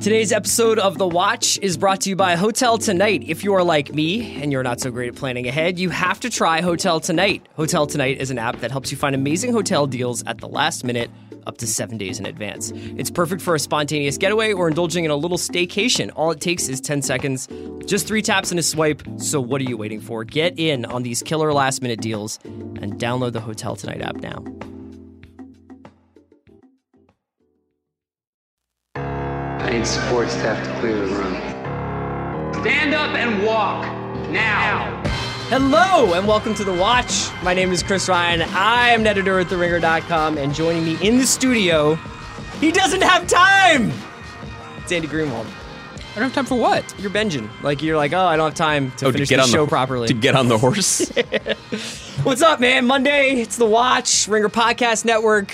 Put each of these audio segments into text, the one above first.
Today's episode of The Watch is brought to you by Hotel Tonight. If you are like me and you're not so great at planning ahead, you have to try Hotel Tonight. Hotel Tonight is an app that helps you find amazing hotel deals at the last minute, up to seven days in advance. It's perfect for a spontaneous getaway or indulging in a little staycation. All it takes is 10 seconds, just three taps and a swipe. So, what are you waiting for? Get in on these killer last minute deals and download the Hotel Tonight app now. I need support staff to clear the room. Stand up and walk now. Hello and welcome to The Watch. My name is Chris Ryan. I am an editor at TheRinger.com, and joining me in the studio, he doesn't have time. It's Andy Greenwald. I don't have time for what? You're Benjamin. Like you're like, oh, I don't have time to Oh, to finish get the on show the properly. To get on the horse. What's up, man? Monday. It's The Watch, Ringer Podcast Network.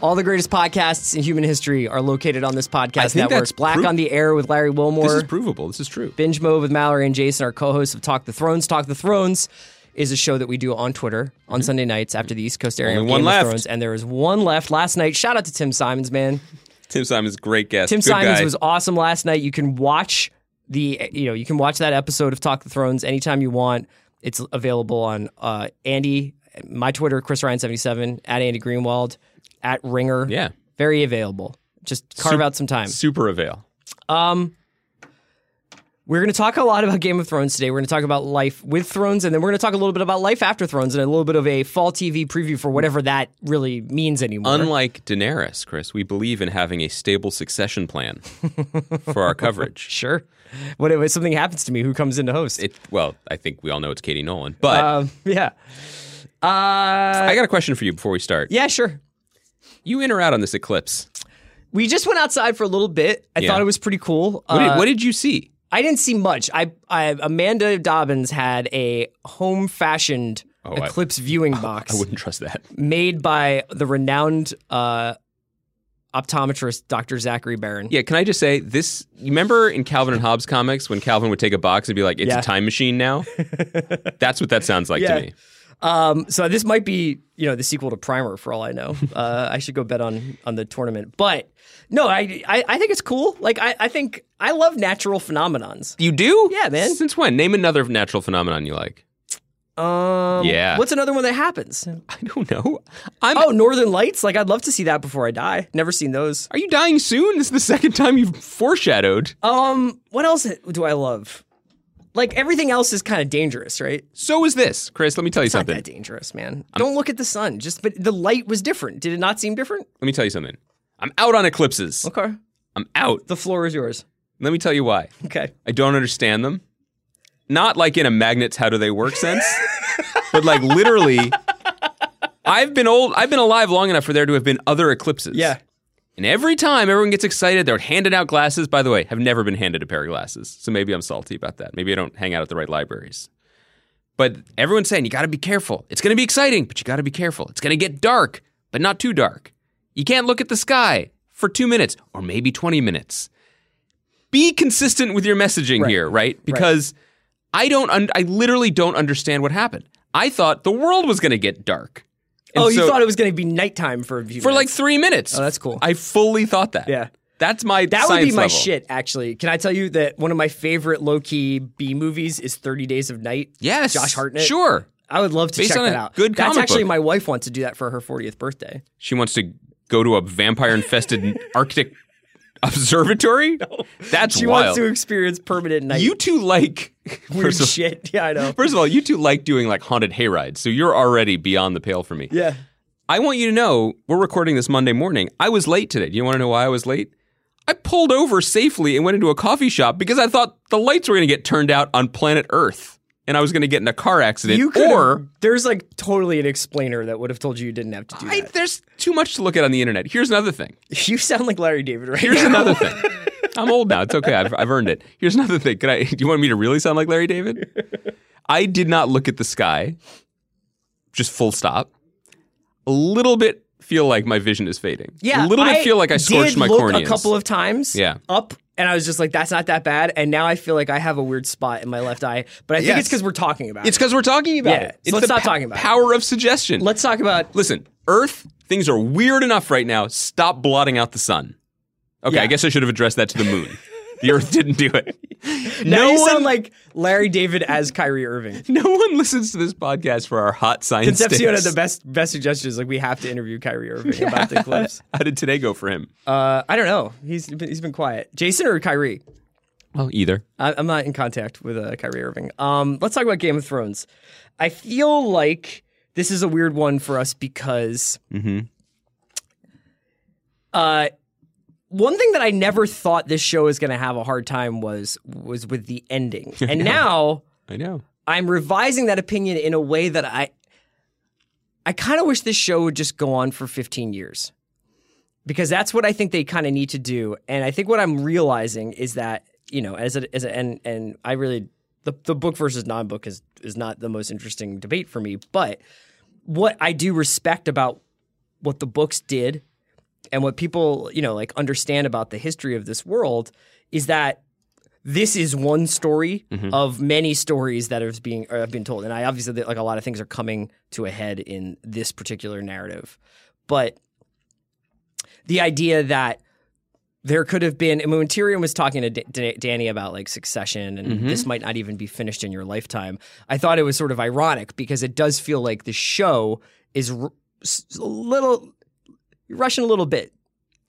All the greatest podcasts in human history are located on this podcast network. Black proof- on the Air with Larry Wilmore. this is provable. This is true. Binge Mode with Mallory and Jason, our co-hosts of Talk the Thrones. Talk the Thrones is a show that we do on Twitter on Sunday nights after the East Coast area Only of one Game left. of Thrones, and there is one left last night. Shout out to Tim Simons, man. Tim Simon's great guest. Tim Good Simons guy. was awesome last night. You can watch the you know you can watch that episode of Talk the Thrones anytime you want. It's available on uh, Andy, my Twitter, Chris Ryan seventy seven at Andy Greenwald at Ringer. Yeah. very available. Just carve Sup- out some time. super avail. Um, we're going to talk a lot about Game of Thrones today. We're going to talk about life with Thrones, and then we're going to talk a little bit about life after Thrones and a little bit of a fall TV preview for whatever that really means anymore. Unlike Daenerys, Chris, we believe in having a stable succession plan for our coverage. sure. What if something happens to me? Who comes in to host? It well, I think we all know it's Katie Nolan. But um, yeah. Uh, I got a question for you before we start. yeah, sure. You in or out on this eclipse? We just went outside for a little bit. I Yeah. thought it was pretty cool. What, did, Uh, what did you see? I didn't see much. I, I Amanda Dobbins had a home fashioned Oh, I- eclipse viewing box. I wouldn't trust that. made by the renowned uh, optometrist Dr. Zachary Barron. Yeah, can I just say this? You remember in Calvin and Hobbes comics when Calvin would take a box and be like, "It's Yeah. a time machine now." That's what that sounds like Yeah. to me. Um, so this might be, you know, the sequel to Primer for all I know. Uh, I should go bet on on the tournament. But no, I I, I think it's cool. Like I, I think I love natural phenomenons. You do? Yeah, man. Since when? Name another natural phenomenon you like. Um, Yeah. What's another one that happens? I don't know. I'm. Oh, Northern Lights. Like I'd love to see that before I die. Never seen those. Are you dying soon? This is the second time you've foreshadowed. Um, what else do I love? Like everything else is kind of dangerous, right? So is this, Chris. Let me tell you It's not something. that dangerous, man. Don't look at the sun. Just but the light was different. Did it not seem different? Let me tell you something. I'm out on eclipses. Okay. I'm out. The floor is yours. Let me tell you why. Okay. I don't understand them. Not like in a magnets how do they work sense, but like literally. I've been old. I've been alive long enough for there to have been other eclipses. Yeah. And every time everyone gets excited, they're handing out glasses. By the way, have never been handed a pair of glasses. So maybe I'm salty about that. Maybe I don't hang out at the right libraries. But everyone's saying you got to be careful. It's going to be exciting, but you got to be careful. It's going to get dark, but not too dark. You can't look at the sky for two minutes or maybe 20 minutes. Be consistent with your messaging Right. here, right? Because I don't, un- I literally don't understand what happened. I thought the world was going to get dark. And oh, you so- thought it was going to be nighttime for a few for like three minutes. Oh, that's cool. I fully thought that. Yeah. That's my That would be my level. shit, actually. Can I tell you that one of my favorite low key B movies is 30 Days of Night? Yes. Josh Hartnett. Sure. I would love to Based check that out. good That's actually book. my wife wants to do that for her 40th birthday. She wants to go to a vampire infested Arctic observatory? That's She wild. wants to experience permanent night. you two like weird of, shit. Yeah, I know. first of all, you two like doing like haunted hayrides, so you're already beyond the pale for me. Yeah. I want you to know we're recording this Monday morning. I was late today. Do you want to know why I was late? I pulled over safely and went into a coffee shop because I thought the lights were going to get turned out on planet Earth and I was going to get in a car accident. You could or there's like totally an explainer that would have told you you didn't have to do I, that. there's too much to look at on the internet. Here's another thing. You sound like Larry David right Here's now. another thing. I'm old now. It's okay. I've, I've earned it. Here's another thing. Can I? Do you want me to really sound like Larry David? I did not look at the sky. Just full stop. A little bit feel like my vision is fading. Yeah, A little bit feel like I scorched did my look corneas. a couple of times. Yeah. up, and I was just like, "That's not that bad." And now I feel like I have a weird spot in my left eye, but I think Yes. it's because we're talking about It's it. because we're talking about Yeah, it. so It's let's stop talking about it. power of suggestion. Let's talk about. Listen, Earth, things are weird enough right now. Stop blotting out the sun. Okay, Yeah. I guess I should have addressed that to the moon. the Earth didn't do it. Now no you one, sound like Larry David as Kyrie Irving. no one listens to this podcast for our hot science. Concepcion had the best best suggestions. Like we have to interview Kyrie Irving about the clips. How did today go for him? Uh, I don't know. He's been, he's been quiet. Jason or Kyrie? Well, either. I, I'm not in contact with uh, Kyrie Irving. Um, let's talk about Game of Thrones. I feel like this is a weird one for us because, uh, one thing that I never thought this show was going to have a hard time was was with the ending, and now I know. I'm revising that opinion in a way that I I kind of wish this show would just go on for 15 years. Because that's what I think they kind of need to do. And I think what I'm realizing is that, you know, as a, as a and and I really the the book versus non-book is is not the most interesting debate for me, but what I do respect about what the books did and what people, you know, like understand about the history of this world is that this is one story mm-hmm. of many stories that have being or have been told, and I obviously like a lot of things are coming to a head in this particular narrative, but the idea that there could have been, I mean, when Tyrion was talking to D- D- Dany about like succession and mm-hmm. this might not even be finished in your lifetime, I thought it was sort of ironic because it does feel like the show is r- a little, you're rushing a little bit.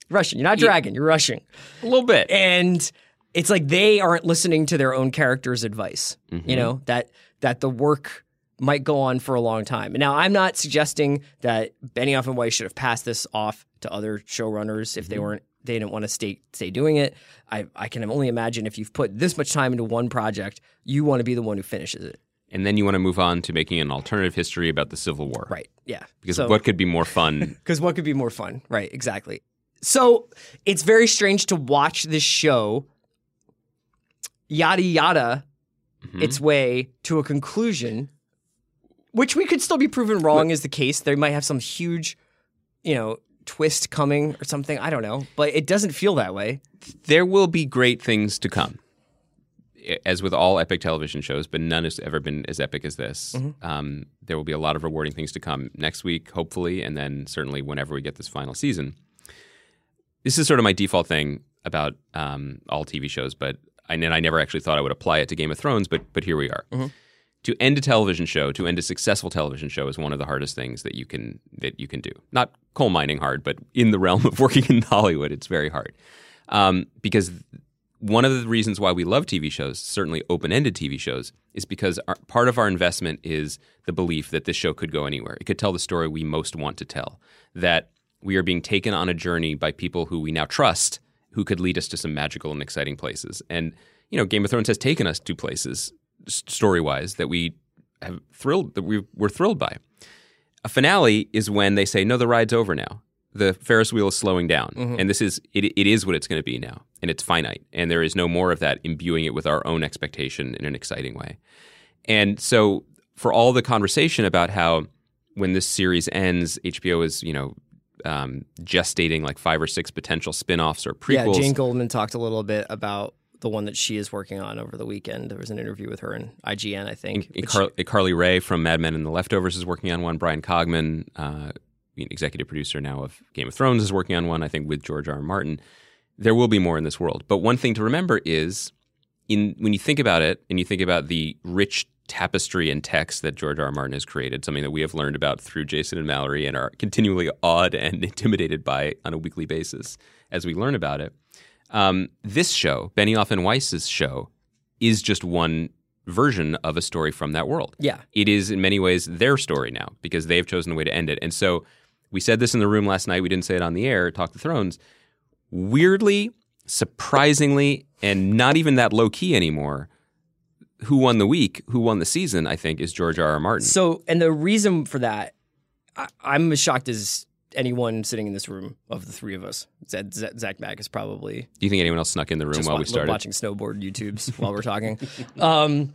Rushing. You're not dragging, you're rushing. A little bit. and it's like they aren't listening to their own character's advice you mm-hmm. know that that the work might go on for a long time. Now i'm not suggesting that benioff and weiss should have passed this off to other showrunners if they mm-hmm. weren't they didn't want to stay stay doing it. I i can only imagine if you've put this much time into one project you want to be the one who finishes it And then you want to move on to making an alternative history about the Civil War. right yeah Because So- what could be more fun? Because what could be more fun? Right, exactly. So it's very strange to watch this show yada yada mm-hmm. its way to a conclusion, which we could still be proven wrong is the case. They might have some huge, you know, twist coming or something. I don't know. But it doesn't feel that way. there will be great things to come. As with all epic television shows, but none has ever been as epic as this. Um, there will be a lot of rewarding things to come next week, hopefully, and then certainly whenever we get this final season. This is sort of my default thing about um, all TV shows, but I, and I never actually thought I would apply it to Game of Thrones, but but here we are. To end a television show, to end a successful television show, is one of the hardest things that you can that you can do. Not coal mining hard, but in the realm of working in Hollywood, it's very hard um, because one of the reasons why we love TV shows, certainly open-ended TV shows, is because our, part of our investment is the belief that this show could go anywhere. It could tell the story we most want to tell. That we are being taken on a journey by people who we now trust, who could lead us to some magical and exciting places. And you know, Game of Thrones has taken us to places story-wise that we have thrilled that we we're thrilled by. A finale is when they say, "No, the ride's over now. The Ferris wheel is slowing down, mm-hmm. and this is it. It is what it's going to be now, and it's finite, and there is no more of that imbuing it with our own expectation in an exciting way." And so, for all the conversation about how when this series ends, HBO is you know um, gestating like five or six potential spin-offs or prequels. Yeah, Jane Goldman talked a little bit about the one that she is working on over the weekend. There was an interview with her in IGN, I think. And which- Car- Carly Wray from Mad Men and the Leftovers is working on one. Bryan Cogman, uh, executive producer now of Game of Thrones, is working on one. I think with George R. R. Martin. There will be more in this world, but one thing to remember is, in when you think about it, and you think about the rich tapestry and text that George R. R. Martin has created, something that we have learned about through Jason and Mallory, and are continually awed and intimidated by on a weekly basis as we learn about it. Um, this show, Benioff and Weiss's show, is just one version of a story from that world. Yeah. It is in many ways their story now because they've chosen a way to end it. And so we said this in the room last night. We didn't say it on the air, Talk the Thrones. Weirdly, surprisingly, and not even that low key anymore, who won the week, who won the season, I think, is George R. R. Martin. So, and the reason for that, I, I'm as shocked as anyone sitting in this room of the three of us. Zach, Zach Zach Mack is probably Do you think anyone else snuck in the room while wa- we started? watching snowboard YouTubes while we're talking. Um,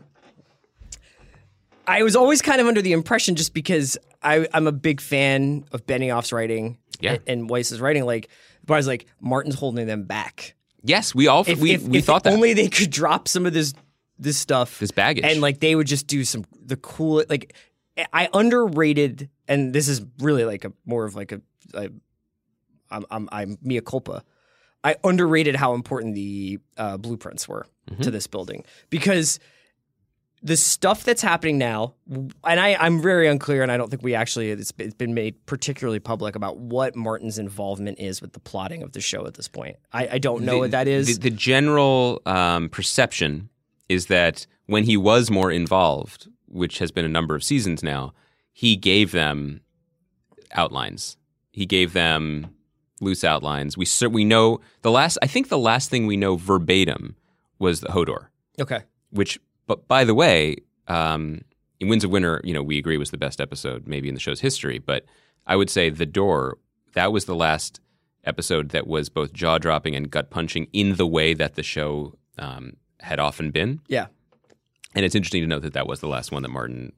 I was always kind of under the impression, just because I, I'm a big fan of Benioff's writing Yeah. and, and Weiss's writing, like, but I was like, Martin's holding them back. Yes, we all If, we, if, we if thought that. only they could drop some of this this stuff, This baggage. and like they would just do some the cool like I underrated, and this is really like a more of like a, a I'm I'm I'm mea culpa. I underrated how important the uh, blueprints were to this building because the stuff that's happening now, and I, I'm very unclear, and I don't think we actually it's, it's been made particularly public about what Martin's involvement is with the plotting of the show at this point. I, I don't know the, what that is. The, the general um, perception is that when he was more involved, which has been a number of seasons now, he gave them outlines. He gave them loose outlines. We we know the last. I think the last thing we know verbatim was the Hodor, okay, which, but by the way, um, in Winds of Winter, you know, we agree was the best episode maybe in the show's history. But I would say the Door that was the last episode that was both jaw dropping and gut punching in the way that the show um, had often been. yeah, And it's interesting to note that that was the last one that Martin.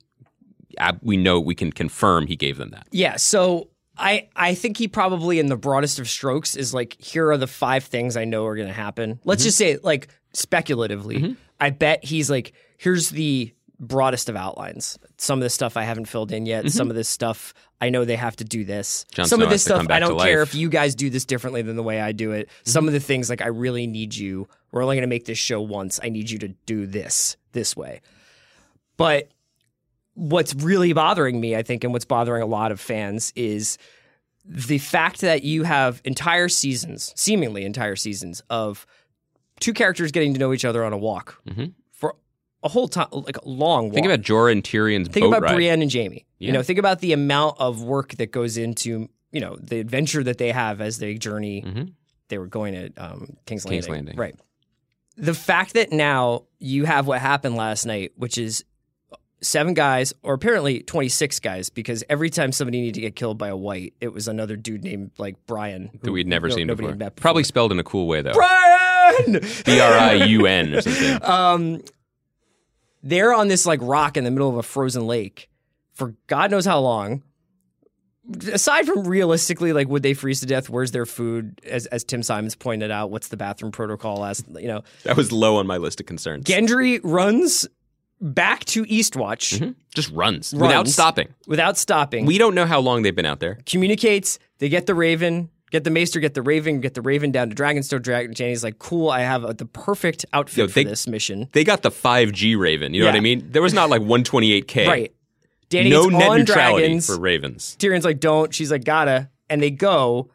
We know we can confirm he gave them that. Yeah, so I I think he probably in the broadest of strokes is like here are the five things I know are going to happen. Let's just say like speculatively. I bet he's like here's the broadest of outlines. Some of this stuff I haven't filled in yet. Mm-hmm. Some of this stuff I know they have to do this. Jon Some Snow of this has to come stuff I don't care life. if you guys do this differently than the way I do it. Mm-hmm. Some of the things like I really need you. We're only going to make this show once. I need you to do this this way. But what's really bothering me, I think, and what's bothering a lot of fans is the fact that you have entire seasons, seemingly entire seasons, of two characters getting to know each other on a walk for a whole time, like a long walk. Mm-hmm. Think about Jorah and Tyrion's think about ride. Brienne and Jaime. You know, think about the amount of work that goes into you know the adventure that they have as they journey. Mhm. They were going to um, King's Landing. King's Landing. right? The fact that now you have what happened last night, which is seven guys, or apparently twenty six guys, because every time somebody needed to get killed by a white, it was another dude named like Brian that we'd never no- seen before. before. Probably spelled in a cool way though. Brian. B R I U N or something. um, they're on this like rock in the middle of a frozen lake for God knows how long. Aside from realistically, like, would they freeze to death? Where's their food? As as Tim Simons pointed out, what's the bathroom protocol? As you know, That was low on my list of concerns. Gendry runs back to Eastwatch Mhm. Just runs, without stopping. without stopping. We don't know how long they've been out there. communicates. They get the Raven, get the Maester, get the Raven, get the Raven down to Dragonstone. Dragon Janey's like, cool. I have uh the perfect outfit Yo, for they- this mission. They got the 5G Raven. You know what I mean? There was not like 128K. Right. Dany No net on neutrality dragons. for Ravens. Tyrion's like, don't. She's like, gotta. And they go.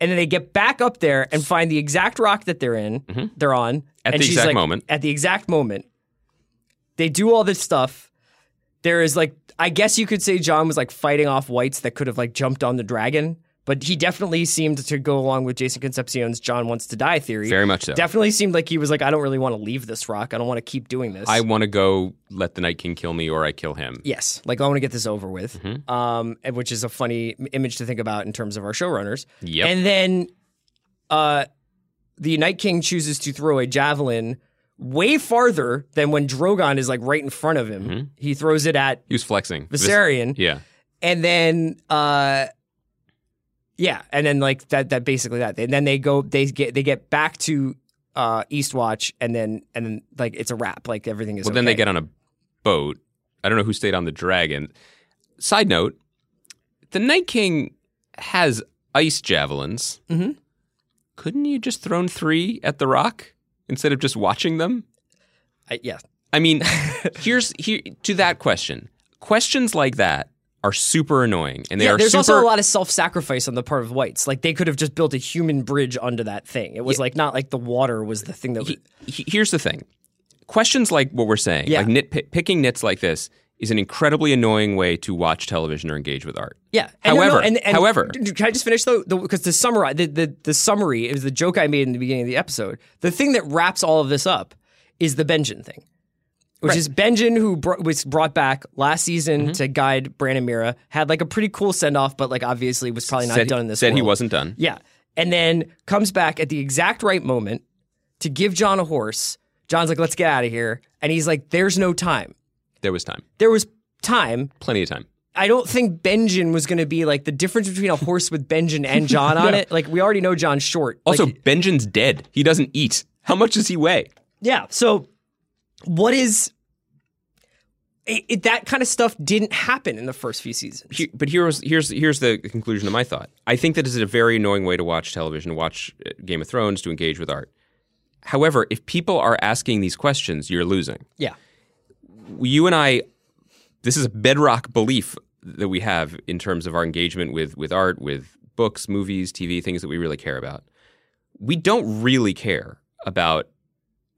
And then they get back up there and find the exact rock that they're in, they're on. Mm-hmm. At and the she's exact like- moment. At the exact moment. They do all this stuff. There is like, I guess you could say Jon was like fighting off whites that could have like jumped on the dragon, but he definitely seemed to go along with Jason Concepcion's Jon wants to die theory. Very much so. Definitely seemed like he was like, I don't really want to leave this rock. I don't want to keep doing this. I want to go let the Night King kill me or I kill him. Yes, like I want to get this over with, Mm-hmm. um, which is a funny image to think about in terms of our showrunners. Yep. And then, uh, the Night King chooses to throw a javelin way farther than when Drogon is like right in front of him. Mm-hmm. He throws it at He was flexing. Viserion, Yeah. and then, uh, yeah, and then like that. That basically that. And then they go. They get. They get back to. Uh, Eastwatch, and then and then like it's a wrap. Like everything is. Well, then they get on a boat. I don't know who stayed on the dragon. Side note: the Night King has ice javelins. Mhm. Couldn't you just thrown three at the rock instead of just watching them? I, yeah, I mean, here's here to that question. Questions like that are super annoying, and they yeah, are there's super. also a lot of self-sacrifice on the part of whites. Like they could have just built a human bridge onto that thing. It was like not like the water was the thing that. Was, he- here's the thing questions like what we're saying Yeah. like nit picking nits like this is an incredibly annoying way to watch television or engage with art yeah. And no, no, However- and, and- however- can I just finish though? Because the, summary, the, the the summary is the joke I made in the beginning of the episode. The thing that wraps all of this up is the Benjen thing. Which is Benjen, who br- was brought back last season Mm-hmm. to guide Bran and Meera, had like a pretty cool send off, but like obviously was probably not said, done in this. said he wasn't done Yeah. And then comes back at the exact right moment to give Jon a horse. Jon's like, let's get out of here. And he's like, there's no time. there was time There was time. plenty of time I don't think Benjen was going to be like the difference between a horse with Benjen and Jon on it. Like, we already know Jon's short. also Like, benjen's dead he doesn't eat how much does he weigh yeah. So, what is. it, it- that kind of stuff didn't happen in the first few seasons. He- but here's here's here's the conclusion of my thought. I think that is a very annoying way to watch television, to watch uh, Game of Thrones, to engage with art. However, if people are asking these questions, you're losing. yeah. You and I, this is a bedrock belief that we have in terms of our engagement with with art, with books, movies, TV, things that we really care about. We don't really care about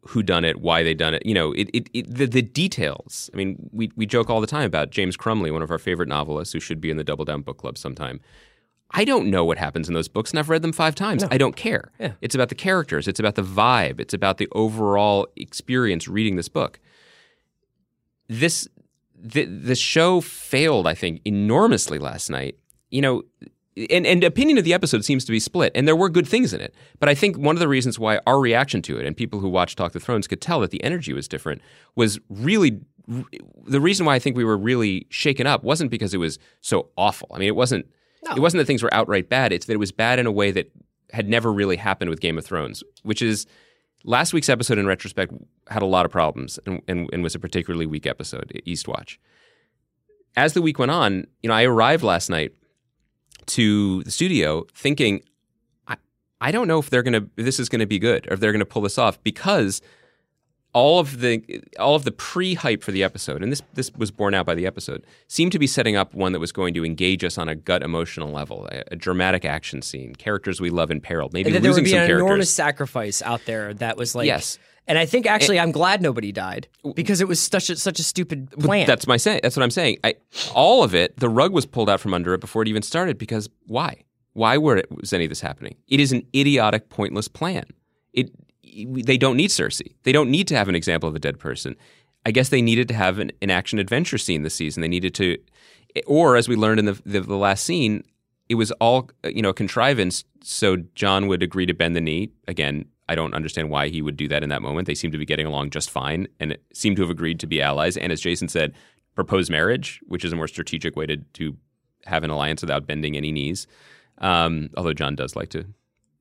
who done it, why they done it. You know, it, it, it the, the details. I mean, we we joke all the time about James Crumley, one of our favorite novelists, who should be in the Double Down Book Club sometime. I don't know what happens in those books, and I've read them five times. I don't care. Yeah. It's about the characters. It's about the vibe. It's about the overall experience reading this book. This the the show failed, I think, enormously last night. You know, and, and opinion of the episode seems to be split, and there were good things in it. But I think one of the reasons why our reaction to it, and people who watch Talk the Thrones could tell that the energy was different, was really the reason why I think we were really shaken up wasn't because it was so awful. I mean, it wasn't. It wasn't that things were outright bad. It's that it was bad in a way that had never really happened with Game of Thrones, which is last week's episode in retrospect had a lot of problems and, and, and was a particularly weak episode, Eastwatch. As the week went on, you know, I arrived last night to the studio thinking, I, I don't know if they're gonna this is gonna be good or if they're gonna pull this off because all of the all of the pre-hype for the episode, and this this was borne out by the episode, seemed to be setting up one that was going to engage us on a gut emotional level, a, a dramatic action scene, characters we love in peril, maybe And that there losing would be some an characters. enormous sacrifice out there that was like Yes. And I think actually I'm glad nobody died because it was such a, such a stupid plan. That's my say. That's what I'm saying. I, all of it, the rug was pulled out from under it before it even started. Because why? Why were it, was any of this happening? It is an idiotic, pointless plan. It they don't need Cersei. They don't need to have an example of a dead person. I guess they needed to have an, an action adventure scene this season. They needed to, or as we learned in the, the the last scene, it was all you know contrivance so Jon would agree to bend the knee again. I don't understand why he would do that in that moment. They seem to be getting along just fine and seem to have agreed to be allies. And as Jason said, propose marriage, which is a more strategic way to, to have an alliance without bending any knees. Um, although Jon does like to.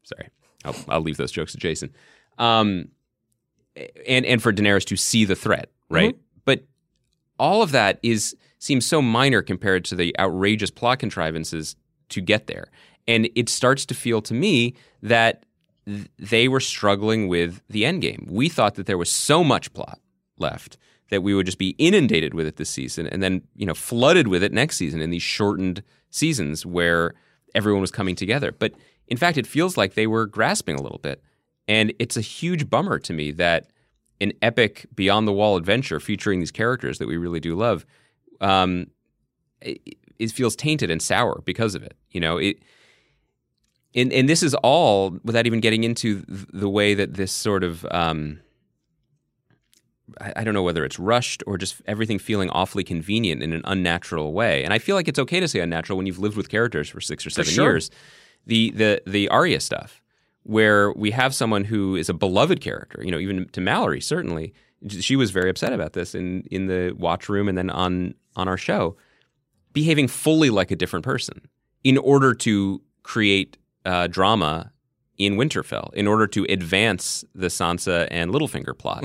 Sorry, I'll, I'll leave those jokes to Jason. Um, and and for Daenerys to see the threat, right? But all of that is seems so minor compared to the outrageous plot contrivances to get there. And it starts to feel to me that th- they were struggling with the end game. We thought that there was so much plot left that we would just be inundated with it this season and then, you know, flooded with it next season in these shortened seasons where everyone was coming together. But in fact, it feels like they were grasping a little bit. And it's a huge bummer to me that an epic beyond the wall adventure featuring these characters that we really do love um, it, it feels tainted and sour because of it. You know, it and and this is all without even getting into the way that this sort of um, I, I don't know whether it's rushed or just everything feeling awfully convenient in an unnatural way. And I feel like it's okay to say unnatural when you've lived with characters for six or seven sure. years. The the the Arya stuff, where we have someone who is a beloved character, you know, even to Mallory certainly. She was very upset about this in in the watch room and then on on our show, behaving fully like a different person in order to create uh, drama in Winterfell, in order to advance the Sansa and Littlefinger plot.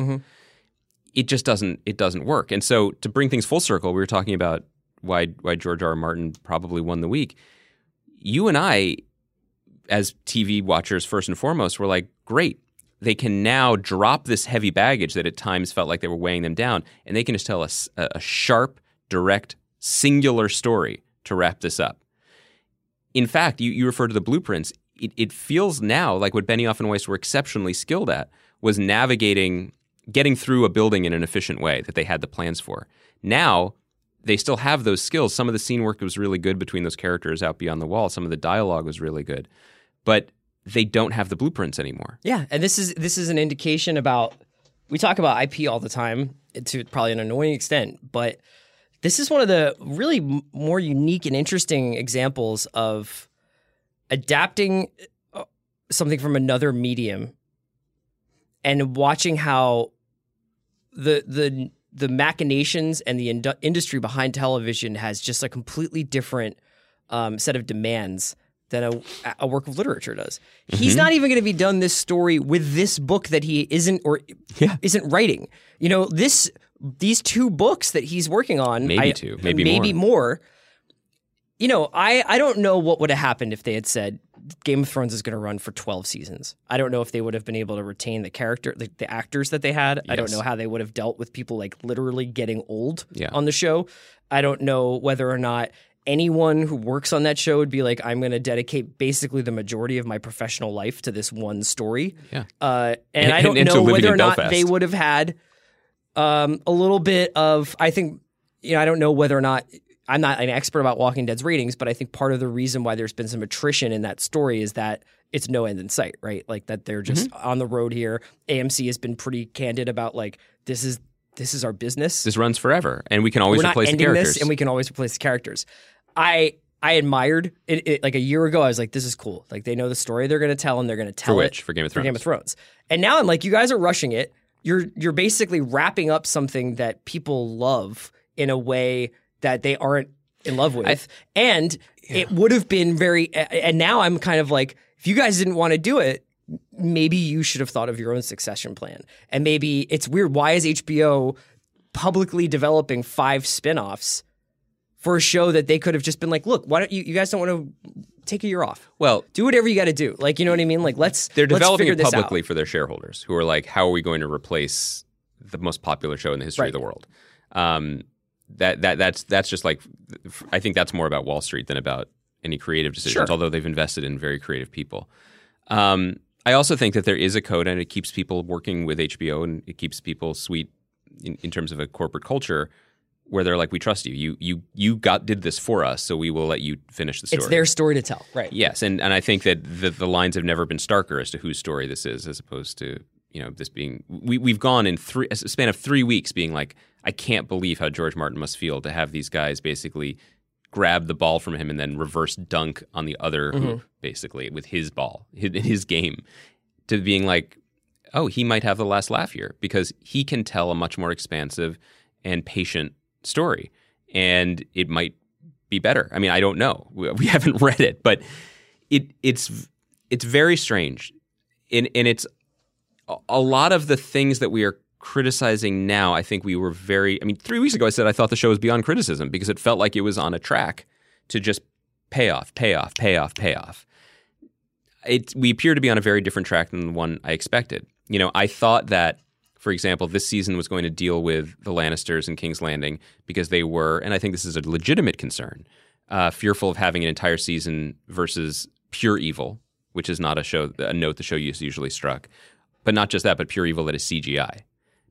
It just doesn't it doesn't work. And so to bring things full circle, we were talking about why why George R. R. Martin probably won the week. You and I, as TV watchers first and foremost, were like, great. They can now drop this heavy baggage that at times felt like they were weighing them down, and they can just tell us a, a sharp, direct, singular story to wrap this up. In fact, you, you refer to the blueprints. It, it feels now like what Benioff and Weiss were exceptionally skilled at was navigating, getting through a building in an efficient way that they had the plans for. Now, they still have those skills. Some of the scene work was really good between those characters out beyond the wall. Some of the dialogue was really good. But they don't have the blueprints anymore. Yeah, and this is this is an indication about we talk about IP all the time to probably an annoying extent, but this is one of the really more unique and interesting examples of adapting uh, something from another medium and watching how the the the machinations and the indu- industry behind television has just a completely different um, set of demands than a, a work of literature does. He's not even going to be done this story with this book that he isn't or Yeah. isn't writing. You know, this these two books that he's working on, Maybe I- two, maybe maybe more. You know, I I don't know what would have happened if they had said Game of Thrones is going to run for twelve seasons. I don't know if they would have been able to retain the character, the, the actors that they had. I don't know how they would have dealt with people like literally getting old Yeah. on the show. I don't know whether or not anyone who works on that show would be like, I'm going to dedicate basically the majority of my professional life to this one story. Yeah. Uh, and, And- I don't and know whether or not Belfast. they would have had um, a little bit of. I think you know. I don't know whether or not. I'm not an expert about Walking Dead's ratings, but I think part of the reason why there's been some attrition in that story is that it's no end in sight, right? Like that they're just Mm-hmm. on the road here. AMC has been pretty candid about like this is this is our business. This runs forever, and we can always We're replace the characters. and we can always replace the characters. I I admired it, it. Like a year ago, I was like, this is cool. Like they know the story they're going to tell, and they're going to tell which? it For Game of for Game of Thrones. And now I'm like, you guys are rushing it. You're you're basically wrapping up something that people love in a way that they aren't in love with. and it would have been very. And now I'm kind of like, if you guys didn't want to do it, maybe you should have thought of your own succession plan. And maybe it's weird. Why is HBO publicly developing five spin-offs for a show that they could have just been like, look, why don't you, you guys don't want to take a year off? well, Do whatever you got to do. Like, you know what I mean? Like, let's they're let's developing it out. publicly for their shareholders, who are like, "How are we going to replace the most popular show in the history Right. of the world?" Um, that that that's that's just like, I think that's more about Wall Street than about any creative decisions. Sure. Although they've invested in very creative people. Um, I also think that there is a code, and it keeps people working with HBO, and it keeps people sweet in, in terms of a corporate culture. Where they're like, we trust you. You you you got did this for us, so we will let you finish the story. It's their story to tell. Right. Yes, and, and I think that the, the lines have never been starker as to whose story this is, as opposed to you know this being we we've gone in three a span of three weeks being like I can't believe how George Martin must feel to have these guys basically grab the ball from him and then reverse dunk on the other mm-hmm. hoop basically with his ball his, his game to being like oh he might have the last laugh here because he can tell a much more expansive and patient story and it might be better. I mean, I don't know. We, we haven't read it, but it it's it's very strange, and and it's a- lot of the things that we are criticizing now. I think we were very. I mean, three weeks ago, I said I thought the show was beyond criticism because it felt like it was on a track to just pay off, pay off, pay off, pay off. It we appear to be on a very different track than the one I expected. You know, I thought that for example, this season was going to deal with the Lannisters and King's Landing because they were, and I think this is a legitimate concern, uh, fearful of having an entire season versus pure evil, which is not a show, a note the show is usually struck. But not just that, but pure evil that is CGI,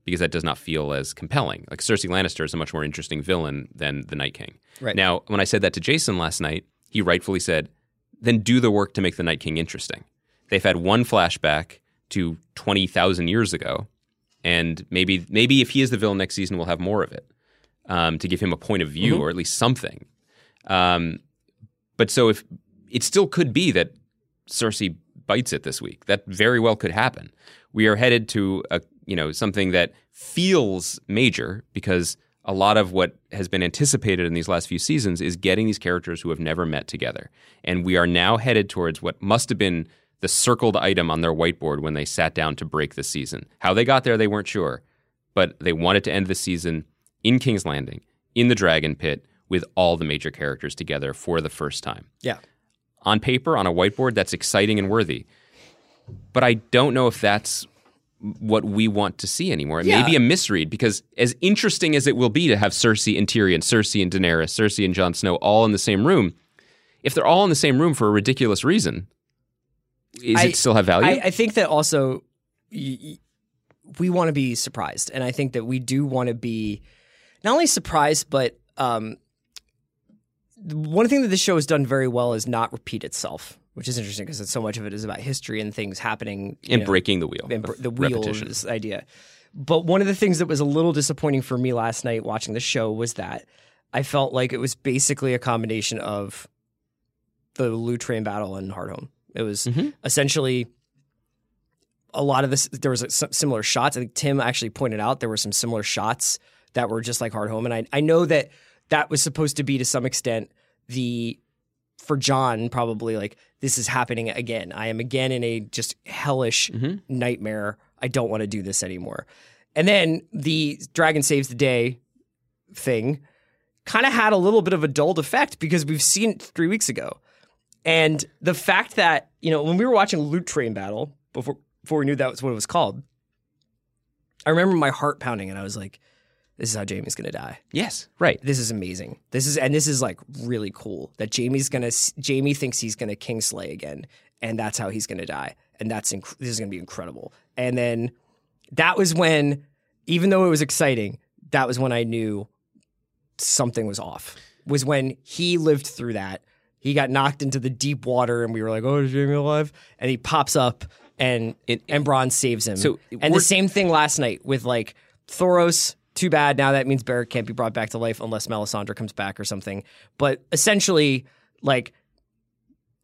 because that does not feel as compelling. Like Cersei Lannister is a much more interesting villain than the Night King. Right. Now, when I said that to Jason last night, he rightfully said, then do the work to make the Night King interesting. They've had one flashback to 20,000 years ago and maybe maybe if he is the villain next season, we'll have more of it um, to give him a point of view or at least something. Um, but so if it still could be that Cersei bites it this week, that very well could happen. We are headed to a you know something that feels major because a lot of what has been anticipated in these last few seasons is getting these characters who have never met together, and we are now headed towards what must have been the circled item on their whiteboard when they sat down to break the season. How they got there, they weren't sure, but they wanted to end the season in King's Landing, in the Dragon Pit, with all the major characters together for the first time. Yeah. On paper, on a whiteboard, that's exciting and worthy. But I don't know if that's what we want to see anymore. It Yeah. may be a misread because as interesting as it will be to have Cersei and Tyrion, Cersei and Daenerys, Cersei and Jon Snow all in the same room, if they're all in the same room for a ridiculous reason, is I- it still have value? I, I think that also y- y- we want to be surprised, and I think that we do want to be not only surprised, but um, one thing that this show has done very well is not repeat itself, which is interesting because so much of it is about history and things happening and know, breaking the wheel. and br- the wheel repetition. this idea. But one of the things that was a little disappointing for me last night watching the show was that I felt like it was basically a combination of the Loot Train battle and Hardhome. It was Mhm. essentially a lot of this. There was some similar shots. I think Tim actually pointed out there were some similar shots that were just like Hardhome, and I I know that that was supposed to be to some extent the for Jon probably like this is happening again. I am again in a just hellish Mhm. nightmare. I don't want to do this anymore. and then the Dragon Saves the Day thing kind of had a little bit of a dulled effect because we've seen it three weeks ago. And the fact that, you know, when we were watching Loot Train Battle before before we knew that was what it was called, I remember my heart pounding and I was like, this is how Jaime's gonna die. Yes, right. This is amazing. This is and this is like really cool that Jaime's gonna Jaime thinks he's gonna Kingslay again, and that's how he's gonna die, and that's inc- this is gonna be incredible. And then that was when, even though it was exciting, that was when I knew something was off. Was when he lived through that. He got knocked into the deep water, and we were like, "Oh, is Jaime alive?" And he pops up, and it, and Bronn saves him. So, and the same thing last night with like Thoros. Too bad. Now that means Beric can't be brought back to life unless Melisandre comes back or something. But essentially, like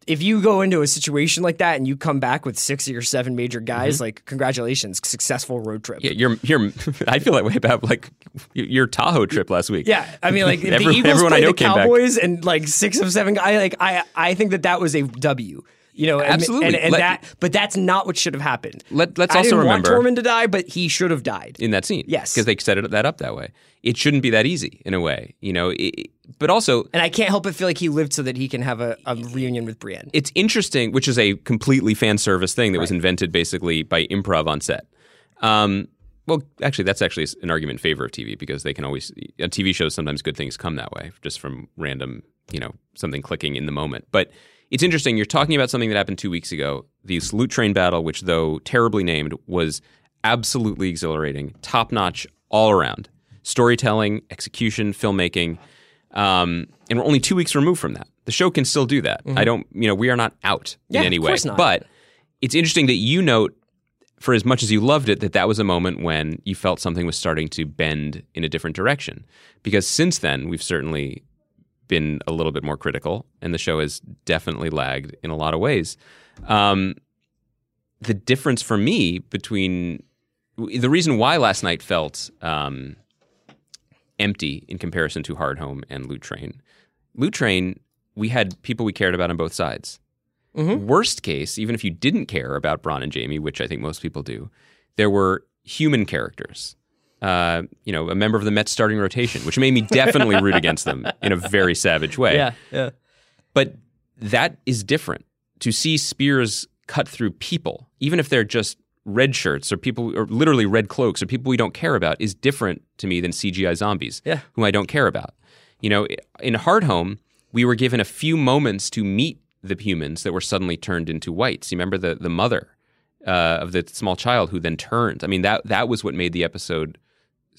if you go into a situation like that and you come back with six or seven major guys, mm-hmm. like congratulations, successful road trip. Yeah, you're you're. I feel that way about like your Tahoe trip last week. Yeah, I mean, like Every- the Eagles everyone I know the came back. Cowboys and like six of seven guys, like I, I think that that was a W. You know, and, Absolutely. and, and Let- that, but that's not what should have happened. Let- let's I also didn't remember- want Tormund to die, but he should have died. in that scene. Yes. because they set it, that up that way. It shouldn't be that easy in a way, you know. It, but also, And I can't help but feel like he lived so that he can have a, a reunion with Brienne. it's interesting, which is a completely fan service thing that was invented basically by improv on set. Um, well, actually, that's actually an argument in favor of TV because they can always on TV shows sometimes good things come that way just from random, you know, something clicking in the moment. But it's interesting. You're talking about something that happened two weeks ago. The Salute Train battle, which though terribly named, was absolutely exhilarating, top notch all around. Storytelling, execution, filmmaking. Um, and we're only two weeks removed from that. The show can still do that. I don't, you know, we are not out Yeah, in any of way. course not. But it's interesting that you note, for as much as you loved it, that that was a moment when you felt something was starting to bend in a different direction. Because since then, we've certainly been a little bit more critical, and the show has definitely lagged in a lot of ways. Um, the difference for me between the reason why last night felt um, empty in comparison to Hardhome and Loot Train. Loot Train, we had people we cared about on both sides. Worst case, even if you didn't care about Bronn and Jaime, which I think most people do, there were human characters. Uh, you know, a member of the Mets starting rotation, which made me definitely root against them in a very savage way. yeah. yeah. But that is different. To see spears cut through people, even if they're just red shirts or people or literally red cloaks or people we don't care about, is different to me than CGI zombies, Yeah. whom I don't care about. You know, in Hardhome, we were given a few moments to meet the humans that were suddenly turned into whites. You remember the the mother uh, of the small child who then turned. I mean, that that was what made the episode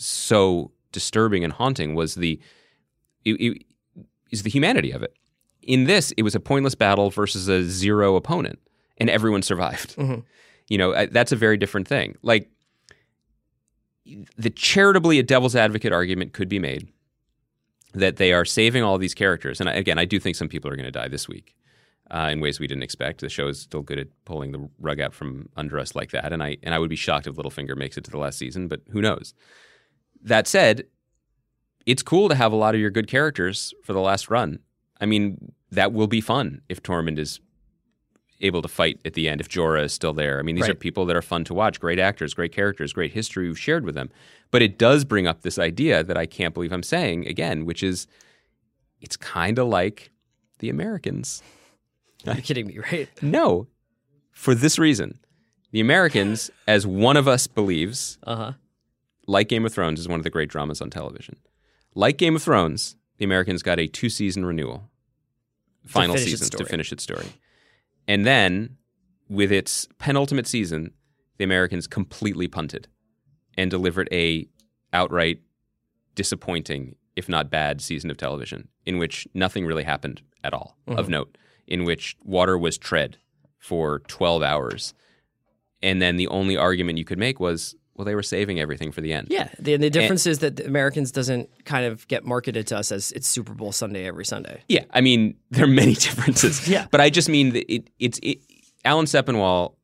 so disturbing and haunting was the it, it, is the humanity of it. In this, it was a pointless battle versus a zero opponent, and everyone survived. You know, I- that's a very different thing. Like the charitably a devil's advocate argument could be made that they are saving all these characters. And I, again, I do think some people are going to die this week uh, in ways we didn't expect. The show is still good at pulling the rug out from under us like that, and I and I would be shocked if Littlefinger makes it to the last season, but who knows? That said, it's cool to have a lot of your good characters for the last run. I mean, that will be fun if Tormund is able to fight at the end, if Jorah is still there. I mean, these are people that are fun to watch, great actors, great characters, great history we've shared with them. But it does bring up this idea that I can't believe I'm saying again, which is it's kind of like the Americans. You're kidding me, right? No, for this reason. The Americans, as one of us believes, Uh huh. Like Game of Thrones, is one of the great dramas on television. Like Game of Thrones, the Americans got a two season renewal, final season to finish its story. And then, with its penultimate season, the Americans completely punted and delivered a outright disappointing, if not bad, season of television in which nothing really happened at all of Mm-hmm. note, in which water was tread for 12 hours. And then the only argument you could make was, well, they were saving everything for the end. Yeah. The, the difference is that the Americans doesn't kind of get marketed to us as it's Super Bowl Sunday every Sunday. Yeah, I mean there are many differences. Yeah. but I just mean that it, it's it, Alan Sepinwall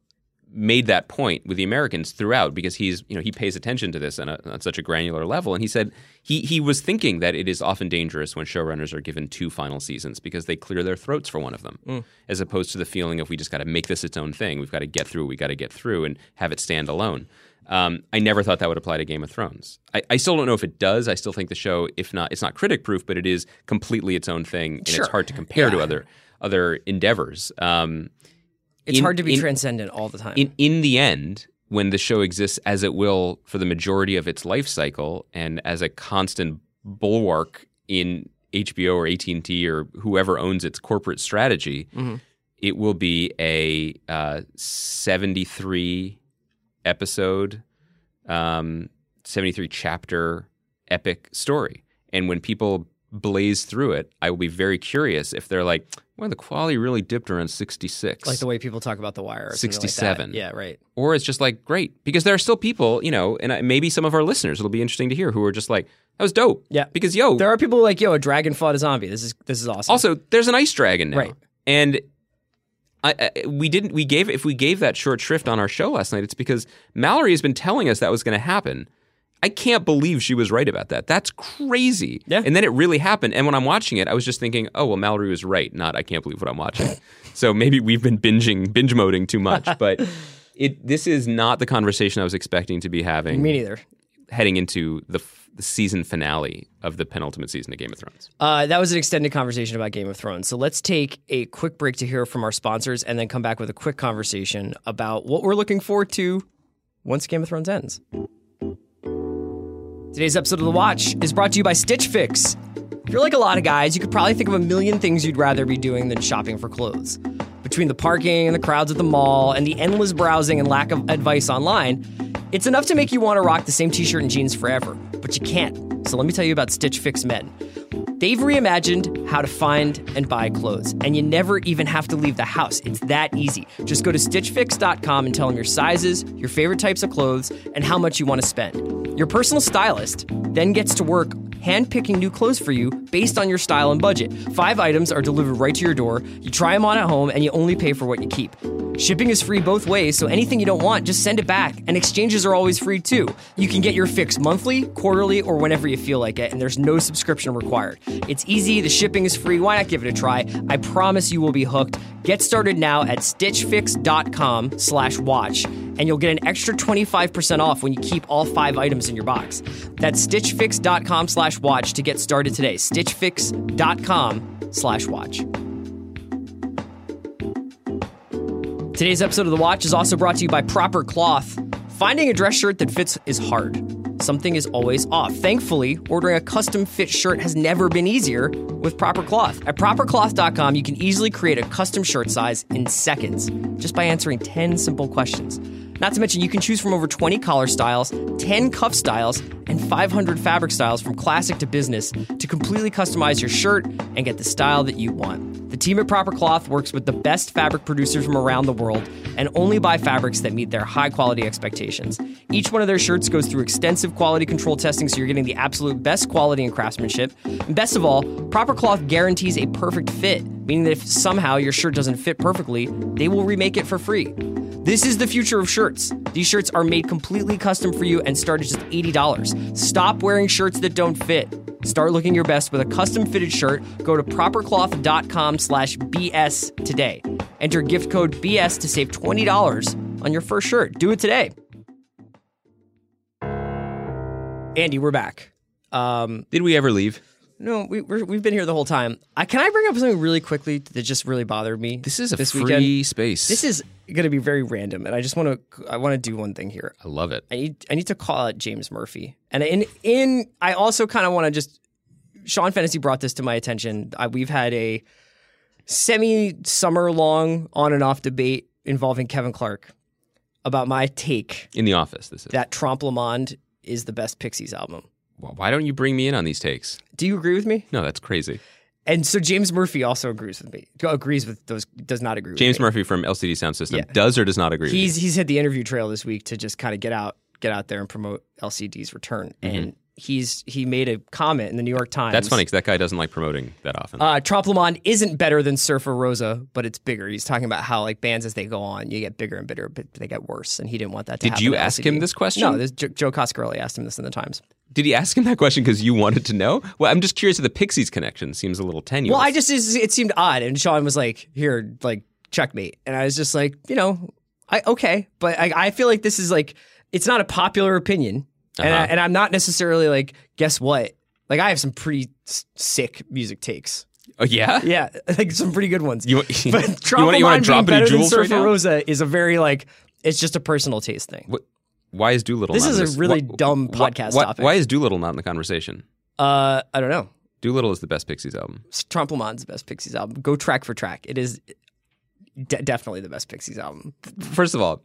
made that point with the Americans throughout because he's you know he pays attention to this on, a, on such a granular level, and he said he he was thinking that it is often dangerous when showrunners are given two final seasons because they clear their throats for one of them, mm. as opposed to the feeling of we just got to make this its own thing. We've got to get through. We got to get through and have it stand alone. Um, I never thought that would apply to Game of Thrones. I, I still don't know if it does. I still think the show, if not, it's not critic proof, but it is completely its own thing, and Sure. it's hard to compare to other other endeavors. Um, It's in- hard to be in- transcendent all the time. in in the end, when the show exists as it will for the majority of its life cycle, and as a constant bulwark in HBO or AT and T or whoever owns its corporate strategy, Mm-hmm. it will be a uh, seventy-three episode, um, seventy-three chapter epic story. And when people blaze through it, I will be very curious if they're like, "Well, the quality really dipped around sixty-six. like the way people talk about The Wire. Or something like that. 67. Yeah, right. or it's just like great because there are still people, you know, and I- maybe some of our listeners it'll be interesting to hear who are just like that was dope. Yeah. because yo, There are people like, yo, a dragon fought a zombie. This is this is awesome. also there's an ice dragon now, Right. And I, I, we didn't. We gave if we gave that short shrift on our show last night, it's because Mallory has been telling us that was going to happen. I can't believe she was right about that. That's crazy. Yeah. And then it really happened. And when I'm watching it, I was just thinking, oh well, Mallory was right. Not I can't believe what I'm watching. so maybe we've been binging, binge moding too much. But it this is not the conversation I was expecting to be having me neither. heading into the, the season finale of the penultimate season of Game of Thrones. Uh, that was an extended conversation about Game of Thrones. So let's take a quick break to hear from our sponsors, and then come back with a quick conversation about what we're looking forward to once Game of Thrones ends. Today's episode of The Watch is brought to you by Stitch Fix. If you're like a lot of guys, you could probably think of a million things you'd rather be doing than shopping for clothes. Between the parking and the crowds at the mall and the endless browsing and lack of advice online, it's enough to make you want to rock the same t shirt and jeans forever. But you can't. So let me tell you about Stitch Fix Men. They've reimagined how to find and buy clothes, and you never even have to leave the house. It's that easy. Just go to stitchfix.com and tell them your sizes, your favorite types of clothes, and how much you want to spend. Your personal stylist then gets to work handpicking new clothes for you based on your style and budget. Five items are delivered right to your door. You try them on at home, and you only pay for what you keep. Shipping is free both ways, so anything you don't want, just send it back. And exchanges are always free too. You can get your fix monthly, quarterly, or whenever you feel like it, and there's no subscription required. It's easy, the shipping is free. Why not give it a try? I promise you will be hooked. Get started now at stitchfix.com slash watch, and you'll get an extra 25% off when you keep all five items in your box. That's stitchfix.com slash watch to get started today. Stitchfix.com slash watch. Today's episode of The Watch is also brought to you by Proper Cloth. Finding a dress shirt that fits is hard. Something is always off. Thankfully, ordering a custom fit shirt has never been easier with Proper Cloth. At propercloth.com, you can easily create a custom shirt size in seconds just by answering 10 simple questions. Not to mention, you can choose from over 20 collar styles, 10 cuff styles, and 500 fabric styles from classic to business to completely customize your shirt and get the style that you want. The team at Proper Cloth works with the best fabric producers from around the world and only buy fabrics that meet their high quality expectations. Each one of their shirts goes through extensive quality control testing so you're getting the absolute best quality and craftsmanship. And best of all, Proper Cloth guarantees a perfect fit, meaning that if somehow your shirt doesn't fit perfectly, they will remake it for free. This is the future of shirts. These shirts are made completely custom for you and start at just $80. Stop wearing shirts that don't fit. Start looking your best with a custom fitted shirt. Go to propercloth.com slash BS today. Enter gift code BS to save $20 on your first shirt. Do it today. Andy, we're back. Um, Did we ever leave? no, we, we're, we've been here the whole time. I, can I bring up something really quickly that just really bothered me? This is a free weekend? space. This is going to be very random, and I just want to I want to do one thing here. I love it. I need I need to call out James Murphy, and in in I also kind of want to just Sean Fennessey brought this to my attention. I, we've had a semi summer long on and off debate involving Kevin Clark about my take In the office, this is. that Trompe Le Monde is the best Pixies album. Well, Why don't you bring me in on these takes? Do you agree with me? No, that's crazy. And so James Murphy also agrees with me. Agrees with those. Does not agree. James with me. Murphy from LCD Sound System Yeah. does or does not agree. with He's he's hit the interview trail this week to just kind of get out get out there and promote LCD's return. Mm-hmm. And he's he made a comment in the New York Times. That's funny because that guy doesn't like promoting that often. Uh, Trompe isn't better than Surfer Rosa, but it's bigger. He's talking about how like bands as they go on, you get bigger and bigger, but they get worse. And he didn't want that to happen. Did you ask him this question? No, this, Joe, Joe Coscarelli asked him this in the Times. Did he ask him that question because you wanted to know? Well, I'm just curious if the Pixies connection seems a little tenuous. Well, I just it seemed odd, and Sean was like, "Here, like checkmate," and I was just like, you know, I okay, but I, I feel like this is like it's not a popular opinion, and, I, Uh-huh. and I'm not necessarily like, guess what? Like I have some pretty s- sick music takes. Oh yeah. Yeah, like some pretty good ones. You, but you want to drop better than jewels right Rosa is a very like it's just a personal taste thing. What, why is Doolittle? This not is in a this? really Wh- dumb wh- podcast topic. Why is Doolittle not in the conversation? Uh, I don't know. Doolittle is the best Pixies album. Trompe Le Monde's the best Pixies album. Go track for track. It is de- definitely the best Pixies album. First of all,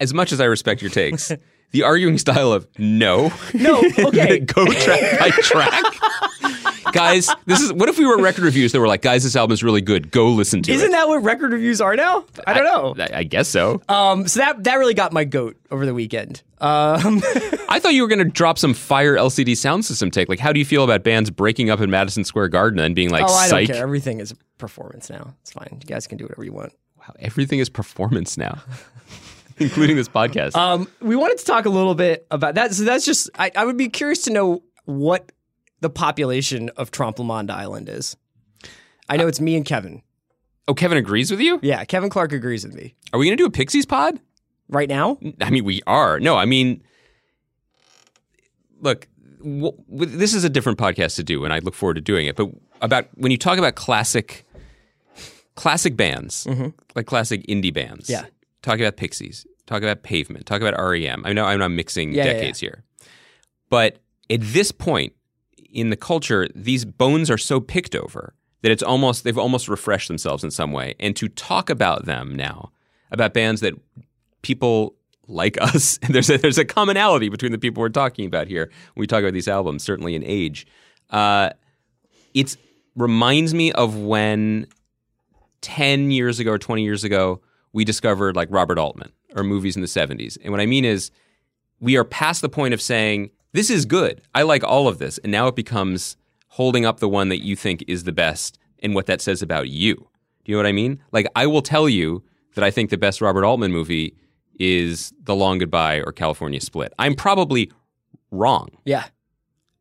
as much as I respect your takes, the arguing style of no, No, okay. go track by track. guys, this is what if we were record reviews that were like, guys, this album is really good. Go listen to Isn't it. that what record reviews are now? I don't know. I, I guess so. Um, so that that really got my goat over the weekend. Um, I thought you were going to drop some fire LCD sound system take. Like, how do you feel about bands breaking up in Madison Square Garden and being like, oh, I don't care. Everything is performance now. It's fine. You guys can do whatever you want. Wow, everything is performance now, including this podcast. Um, we wanted to talk a little bit about that. So that's just I, I would be curious to know what the population of Trompe Le Monde Island is. I know it's me and Kevin. oh, Kevin agrees with you? Yeah, Kevin Clark agrees with me. Are we going to do a Pixies pod? Right now, I mean, we are. No, I mean, look, w- w- this is a different podcast to do, and I look forward to doing it. But about when you talk about classic, classic bands, like classic indie bands, Mm-hmm. Yeah. talk about Pixies, talk about Pavement, talk about REM. I know I'm not mixing Yeah, yeah, decades here, but at this point in the culture, these bones are so picked over that it's almost they've almost refreshed themselves in some way. And to talk about them now, about bands that people like us, there's a, there's a commonality between the people we're talking about here when we talk about these albums, certainly in age. Uh, it reminds me of when 10 years ago or 20 years ago, we discovered like Robert Altman or movies in the 70s. And what I mean is, we are past the point of saying, this is good. I like all of this. And now it becomes holding up the one that you think is the best and what that says about you. Do you know what I mean? Like, I will tell you that I think the best Robert Altman movie is The Long Goodbye or California Split. I'm probably wrong. yeah,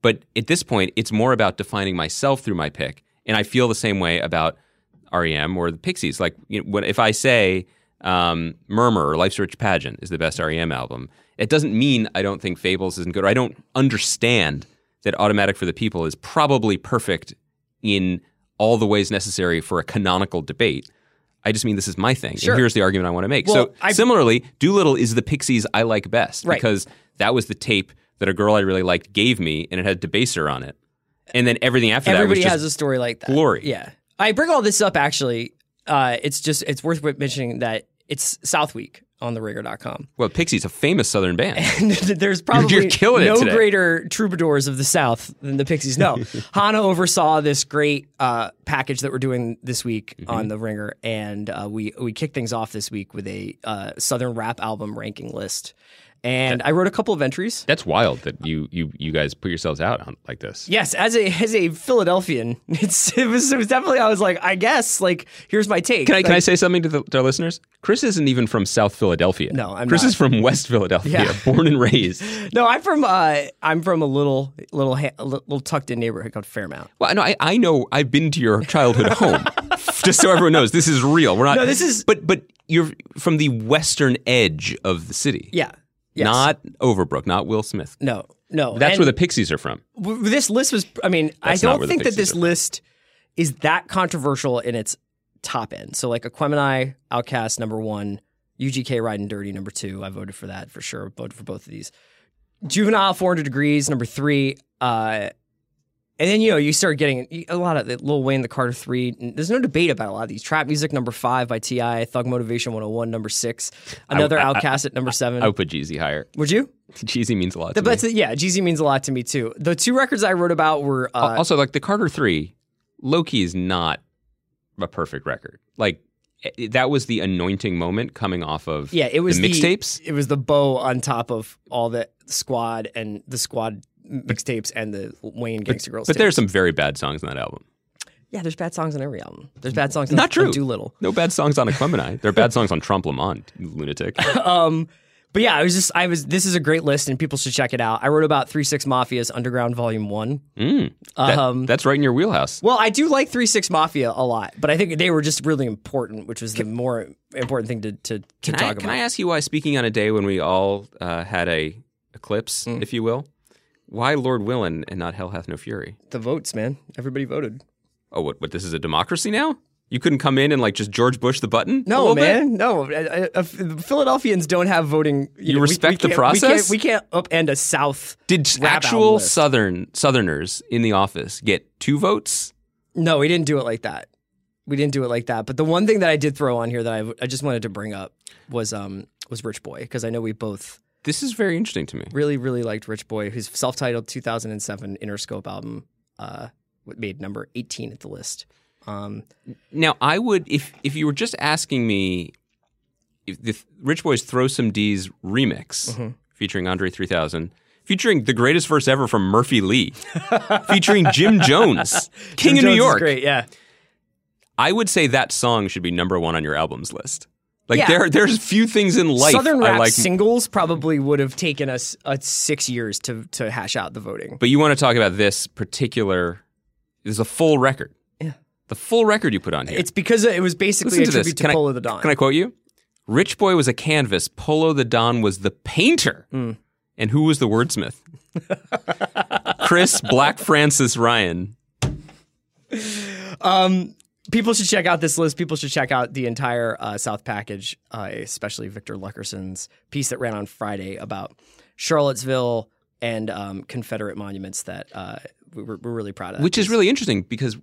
But at this point, it's more about defining myself through my pick. And I feel the same way about REM or the Pixies. Like, you know, when, if I say um, Murmur or Life's Rich Pageant is the best REM album, it doesn't mean I don't think Fables isn't good or I don't understand that Automatic for the People is probably perfect in all the ways necessary for a canonical debate. I just mean this is my thing. Sure. And here's the argument I want to make. Well, so I- similarly, Doolittle is the Pixies I like best Right. because that was the tape that a girl I really liked gave me, and it had Debaser on it. And then everything after everybody that was has a story like that. glory. Yeah, I bring all this up actually. Uh, it's just it's worth mentioning that it's South Week on the Ringer.com. well, Pixies, a famous Southern band. And there's probably you're killing it no greater troubadours of the South than the Pixies. No, Hana oversaw this great uh, package that we're doing this week Mm-hmm. on the Ringer, and uh, we we kicked things off this week with a uh, Southern rap album ranking list. And I wrote a couple of entries. That's wild that you you you guys put yourselves out on, like this. Yes, as a as a Philadelphian, it's it was it was definitely I was like I guess like here's my take. Can I can I say something to, the, to our listeners? Chris isn't even from South Philadelphia. No, I'm Chris not. is from West Philadelphia, Yeah. born and raised. No, I'm from uh I'm from a little little ha- a little tucked in neighborhood called Fairmount. Well, no, I, I know I've been to your childhood home. Just so everyone knows, this is real. We're not. No, this is- But but you're from the western edge of the city. Yeah. Yes. Not Overbrook, not Will Smith. no no. That's And where the Pixies are from. w- this list was. I mean, That's I don't think that this list is that controversial in its top end. So like Aquemini, OutKast number one, UGK Riding Dirty number two. I voted for that for sure. Voted for both of these. Juvenile 400 Degrees number three. Uh, and then you know you start getting a lot of the Lil Wayne, the Carter Three. There's no debate about a lot of these. Trap music number five by Ti, Thug Motivation 101 number six, another I- I- OutKast at number seven. I would put Jeezy higher. Would you? Jeezy means a lot to But me. yeah, Jeezy means a lot to me too. The two records I wrote about were uh, also, like the Carter Three, Loki is not a perfect record. Like that was the anointing moment coming off of yeah, it was the mixtapes. It was the bow on top of all the squad and the squad mixtapes and the Wayne Gangsta Grillz. But tapes. there's some very bad songs on that album. yeah, there's bad songs on every album. There's bad songs. Not on, true. On Doolittle. No bad songs on Aquemini. There are bad songs on Trompe Le Monde, lunatic. Um, But yeah, I was just I was this is a great list and people should check it out. I wrote about Three Six Mafia's Underground Volume One. Mm, that- Um, that's right in your wheelhouse. Well, I do like Three Six Mafia a lot, but I think they were just really important, which was the more important thing to to, to talk I, about. can I ask you why, speaking on a day when we all uh, had a eclipse, Mm. if you will, why Lord Willin' and not Hell Hath No Fury? the votes, man. Everybody voted. Oh, what? What? This is a democracy now? You couldn't come in and like just George Bush the button? No, little bit? man, no. Uh, uh, Philadelphians don't have voting. You know, respect we the can't- we can't- process? We can't, upend a South. Did actual. Southern Southerners in the office get two votes? No, we didn't do it like that. We didn't do it like that. But the one thing that I did throw on here that I, I just wanted to bring up was um was Rich Boy because I know we both This is very interesting to me. really really liked Rich Boy, whose self-titled 2007 Interscope album uh made number 18 at the list. Um, Now, I would if if you were just asking me if the Rich Boys Throw Some D's remix Mm-hmm. featuring Andre 3000, featuring the greatest verse ever from Murphy Lee, featuring Jim Jones, King Jim of New Jones is York, great, yeah. I would say that song should be number one on your albums list. Like Yeah. there, there's few things in life Southern I rap like. singles probably would have taken us uh, six years to to hash out the voting. but you want to talk about this particular? This is a full record. Yeah. The full record you put on here. It's because it was basically Listen a to this. to Can I- the Don. Can I quote you? Rich Boy was a canvas. Polow da Don was the painter. Hmm. And who was the wordsmith? Chris Black Francis Ryan. People should check out this list. People should check out the entire uh, South package, uh, especially Victor Luckerson's piece that ran on Friday about Charlottesville and um, Confederate monuments that uh, we we're, we're really proud of. Which is really interesting because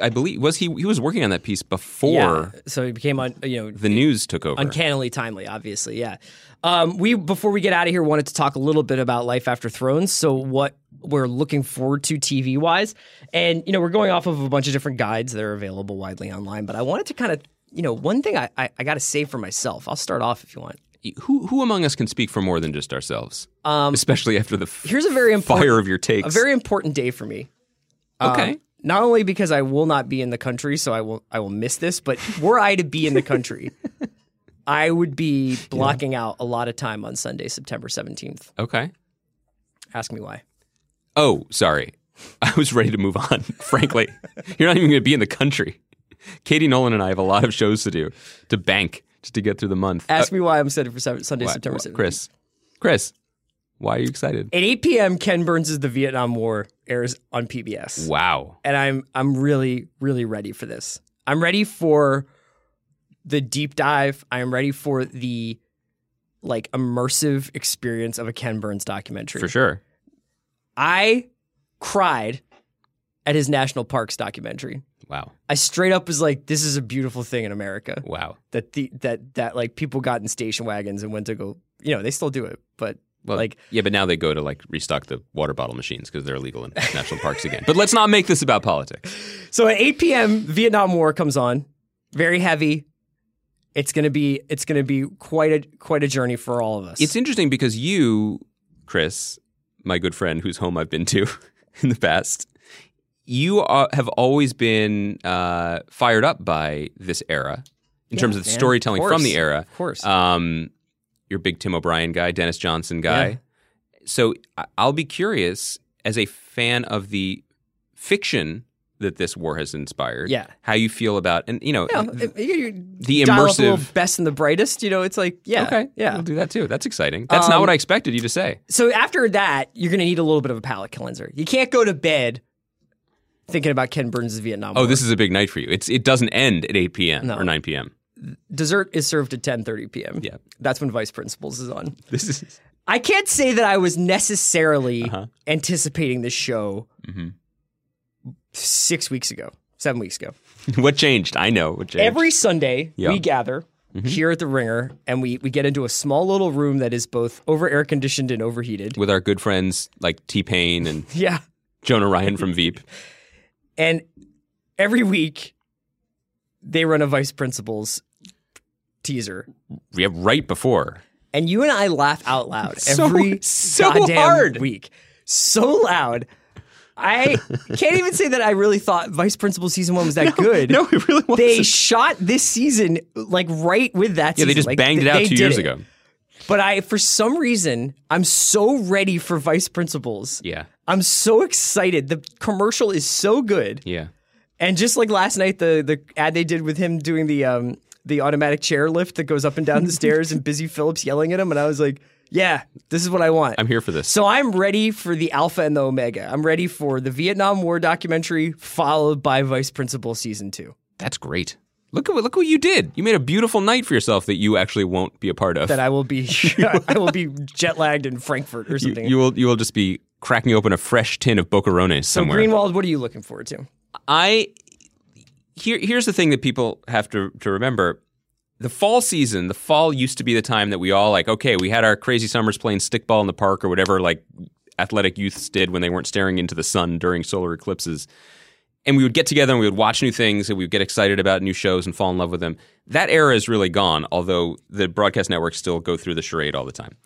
I believe was he he was working on that piece before yeah. So it became un, you know the news took over. uncannily timely. Obviously, yeah. Um, we before we get out of here wanted to talk a little bit about Life After Thrones. So what we're looking forward to TV wise, and you know we're going off of a bunch of different guides that are available widely online. But I wanted to kind of you know one thing I I, I got to say for myself. I'll start off if you want. who who among us can speak for more than just ourselves? Um, Especially after the f- here's a very important fire of your takes. a very important day for me. okay. Um, not only because I will not be in the country, so I will I will miss this, but were I to be in the country, I would be blocking out a lot of time on Sunday, September seventeenth. okay. Ask me why. Oh, sorry. I was ready to move on, frankly. You're not even going to be in the country. Katie Nolan and I have a lot of shows to do to bank just to get through the month. Ask uh, me why I'm excited for Sunday, Why- September why- 17th. Chris, Chris, why are you excited? At 8 p.m., Ken Burns' The Vietnam War airs on PBS. Wow. And I'm I'm really, really ready for this. I'm ready for the deep dive. I am ready for the like immersive experience of a Ken Burns documentary. For sure. I cried at his national parks documentary. Wow. I straight up was like, "This is a beautiful thing in America." Wow. That the that that like people got in station wagons and went to go. You know, they still do it, but Well, like yeah, but now they go to like restock the water bottle machines because they're illegal in national parks again. But let's not make this about politics. So at 8 p.m., Vietnam War comes on. Very heavy. It's gonna be it's gonna be quite a quite a journey for all of us. It's interesting because you, Chris, my good friend whose home I've been to in the past, you are, have always been uh, fired up by this era in terms of man. storytelling Of from the era. Of course. Um, you're a big Tim O'Brien guy, Denis Johnson guy. Yeah. So I'll be curious as a fan of the fiction that this war has inspired. Yeah. How you feel about and you know you know, if you, you the dial up a little immersive best and the brightest. You know, it's like yeah, Okay. yeah. We'll do that too. That's exciting. That's not Um, what I expected you to say. So after that, you're gonna need a little bit of a palate cleanser. You can't go to bed thinking about Ken Burns' Vietnam. Oh, this is a big night for you. It's it doesn't end at 8 p.m. No. or 9 p.m. dessert is served at 10:30 p.m. Yeah. that's when Vice Principals is on. This is I can't say that I was necessarily Uh-huh. anticipating this show Mm-hmm. Six weeks ago, seven weeks ago. what changed. I know what changed. Every Sunday. Mm-hmm. we gather here at the Ringer and we, we get into a small little room that is both over air conditioned and overheated. with our good friends like T Pain and Yeah. Jonah Ryan from Veep. And every week, they run a Vice Principals teaser. Yeah, right before. And you and I laugh out loud So- every so goddamn hard. week. So loud. I can't even say that I really thought Vice Principal season one was that good. No, it really wasn't. They shot this season like right with that yeah, season. they just Like, banged it out two years it. ago. But I, for some reason, I'm so ready for Vice Principals. Yeah. I'm so excited. The commercial is so good. Yeah. And just like last night, the the ad they did with him doing the um the automatic chair lift that goes up and down the stairs and Busy Philipps yelling at him, and I was like, yeah, this is what I want. I'm here for this. so I'm ready for the Alpha and the Omega. I'm ready for the Vietnam War documentary followed by Vice Principal season two. That's great. Look at what look what you did. You made a beautiful night for yourself that you actually won't be a part of. That I will be I will be jet lagged in Frankfurt or something. you will you will just be cracking open a fresh tin of Bocarones so somewhere. Greenwald, what are you looking forward to? I here here's the thing that people have to to remember. The fall season, the fall used to be the time that we all like, okay, we had our crazy summers playing stickball in the park or whatever like athletic youths did when they weren't staring into the sun during solar eclipses. And we would get together and we would watch new things and we would get excited about new shows and fall in love with them. That era is really gone, although the broadcast networks still go through the charade all the time.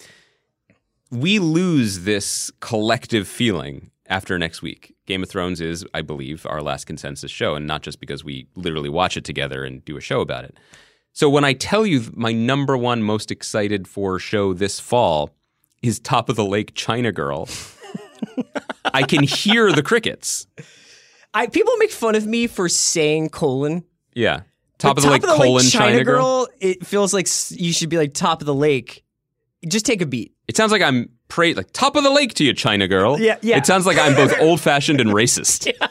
We lose this collective feeling after next week. Game of Thrones is, I believe, our last consensus show, and not just because we literally watch it together and do a show about it. So when I tell you my number one most excited for show this fall is Top of the Lake China Girl, I can hear the crickets. I people make fun of me for saying colon. Yeah. Top But of the Lake colon China, Girl. girl. It feels like you should be like top of the lake. Just take a beat. It sounds like I'm pra- like top of the lake to you, China Girl. Yeah, yeah. It sounds like I'm both old fashioned and racist.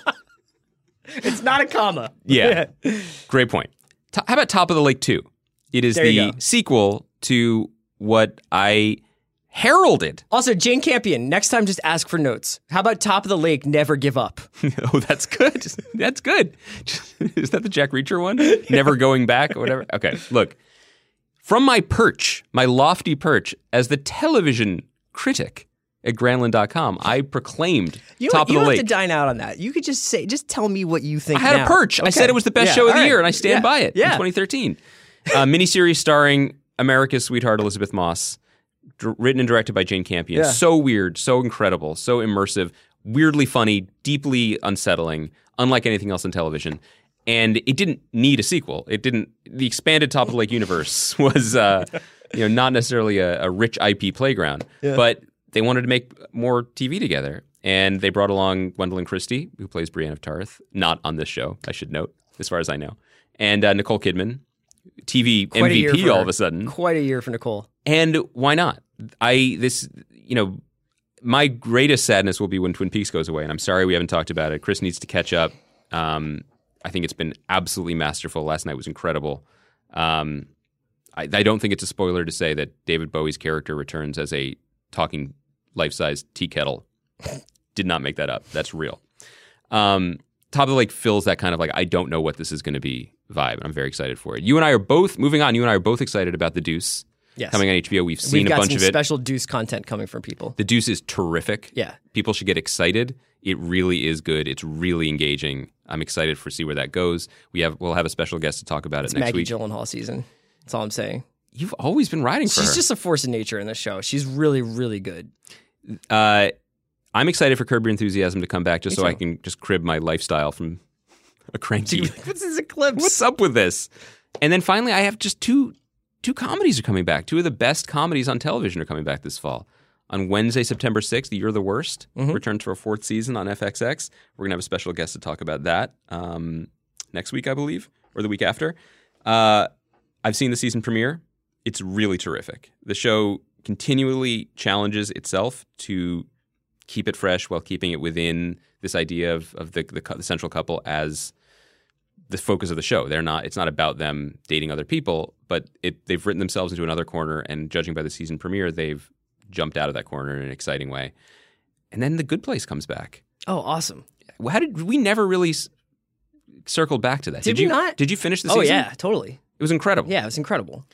It's not a comma. Yeah. Great point. How about Top of the Lake 2? It is There the sequel to what I heralded. Also, Jane Campion. Next time, just ask for notes. How about top of the lake? Never give up. oh, that's good. That's good. is that the Jack Reacher one? Never going back or whatever? Okay, look. From my perch, my lofty perch, as the television critic at Grantland.com, I proclaimed You, Top you of the don't Lake. have to dine out on that. You could just say, just tell me what you think. I had now. a perch. I said it was the best Yeah, show of the right. year, and I stand Yeah. by it in Yeah. 2013. A miniseries starring America's sweetheart Elisabeth Moss, dr- written and directed by Jane Campion. Yeah. So weird, so incredible, so immersive, weirdly funny, deeply unsettling, unlike anything else on television. And it didn't need a sequel. It didn't. The expanded Top of the Lake universe was, uh, you know, not necessarily a, a rich IP playground, but they wanted to make more TV together, and they brought along Gwendoline Christie, who plays Brienne of Tarth, not on this show, I should note, as far as I know, and uh, Nicole Kidman, TV Quite MVP for all of a sudden. Quite a year for Nicole. And why not? I this you know my greatest sadness will be when Twin Peaks goes away, and I'm sorry we haven't talked about it. Chris needs to catch up. Um, I think it's been absolutely masterful. Last night was incredible. Um, I, I don't think it's a spoiler to say that David Bowie's character returns as a talking life-size tea kettle. Did not make that up. That's real. Um, Top of the Lake fills that kind of like I don't know what this is going to be vibe. and I'm very excited for it. You and I are both moving on. You and I are both excited about the Deuce Yes. coming on HBO. We've seen We've a bunch of it. special Deuce content coming from people. the Deuce is terrific. Yeah. People should get excited. It really is good. It's really engaging. I'm excited for see where that goes. We have we'll have a special guest to talk about It's it next week. Maggie week. Gyllenhaal season. That's all I'm saying. You've always been riding for She's her. just a force of nature in this show. She's really, really good. Uh, I'm excited for Curb Your Enthusiasm to come back, just Me so I can just crib my lifestyle from a cranky. What's this eclipse? What's up with this? And then finally, I have just two two comedies are coming back. Two of the best comedies on television are coming back this fall. On Wednesday, September 6th, You're the Worst returns for a fourth season on FXX. We're going to have a special guest to talk about that um, next week, I believe, or the week after. Uh, I've seen the season premiere. It's really terrific. The show continually challenges itself to keep it fresh while keeping it within this idea of, of the, the, the central couple as the focus of the show. They're not. It's not about them dating other people, but it, they've written themselves into another corner. And judging by the season premiere, they've jumped out of that corner in an exciting way. And then the Good Place comes back. Oh, awesome. How did we never really s- circled back to that? Did we you not? Did you finish the Oh, yeah, totally. it was incredible. Yeah, it was incredible.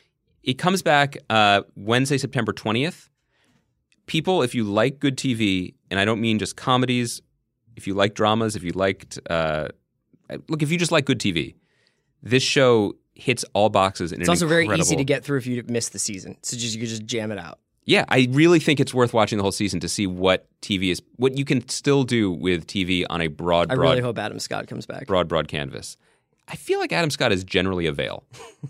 It comes back uh, Wednesday, September 20th. People, if you like good TV, and I don't mean just comedies, if you like dramas, if you liked, uh, look, if you just like good TV, this show hits all boxes. It's also very easy to get through if you miss the season. So just you could just jam it out. Yeah, I really think it's worth watching the whole season to see what TV is, what you can still do with TV on a broad, broad. I broad, really hope Adam Scott comes back. broad, broad canvas. I feel like Adam Scott is generally a veil.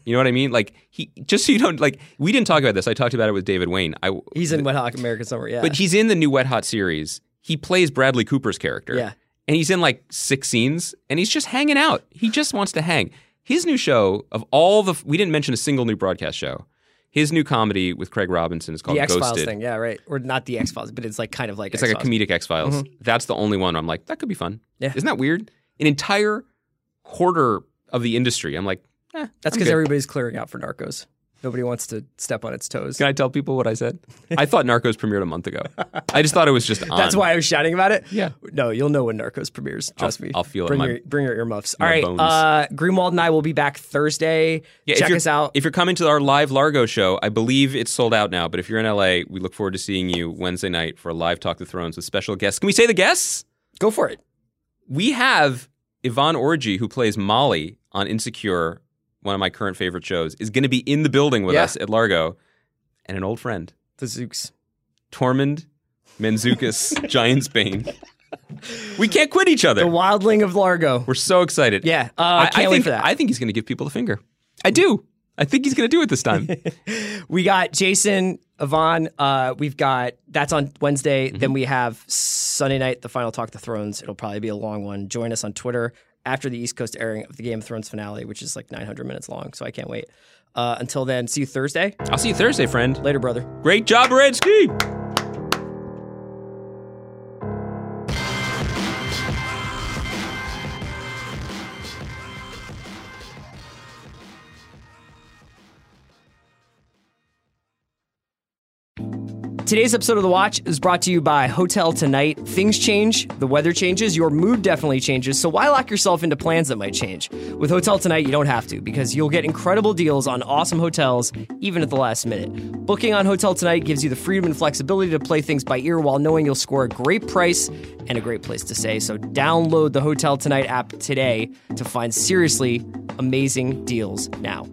You know what I mean? Like he just so you don't like we didn't talk about this. I talked about it with David Wain. I He's in Wet Hot American Summer. Yeah, but he's in the new Wet Hot series. He plays Bradley Cooper's character. Yeah. And he's in like six scenes and he's just hanging out. He just wants to hang. His new show of all the we didn't mention a single new broadcast show. His new comedy with Craig Robinson is called the X Files Ghosted. thing. Yeah, right. Or not the X Files, but it's like kind of like It's like a X-Files. comedic X Files. Mm-hmm. That's the only one I'm like, that could be fun. Yeah. Isn't that weird? An entire quarter of the industry. I'm like, eh, That's because everybody's clearing out for Narcos. Nobody wants to step on its toes. Can I tell people what I said? I thought Narcos premiered a month ago. I just thought it was just on. That's why I was shouting about it. Yeah. No, you'll know when Narcos premieres. Trust me. I'll feel it bring in my- your bring your earmuffs. All my right. bones. Uh, Greenwald and I will be back Thursday. Yeah, if Check you're- us out. If you're coming to our live Largo show, I believe it's sold out now. But if you're in LA, we look forward to seeing you Wednesday night for a live Talk to Thrones with special guests. Can we say the guests? Go for it. We have Yvonne Orji, who plays Molly on Insecure, one of my current favorite shows, is going to be in the building with Yeah. us at Largo, and an old friend, The Zooks. Tormund Mantzoukas Giantsbane. We can't quit each other. The Wildling of Largo. We're so excited. Yeah. Uh, I, can't I wait think, for that. I think he's going to give people the finger. I do. I think he's going to do it this time. we got Jason, Yvonne. Uh, we've got that's on Wednesday. Mm-hmm. Then we have Sunday night, the final Talk the Thrones. It'll probably be a long one. Join us on Twitter after the East Coast airing of the Game of Thrones finale, which is like 900 minutes long. So I can't wait. Uh, until then, see you Thursday. I'll see you Thursday, friend. Later, brother. Great job, Redsky. Today's episode of The Watch is brought to you by Hotel Tonight. Things change, the weather changes, your mood definitely changes, so why lock yourself into plans that might change? With Hotel Tonight, you don't have to because you'll get incredible deals on awesome hotels even at the last minute. Booking on Hotel Tonight gives you the freedom and flexibility to play things by ear while knowing you'll score a great price and a great place to stay. So download the Hotel Tonight app today to find seriously amazing deals now.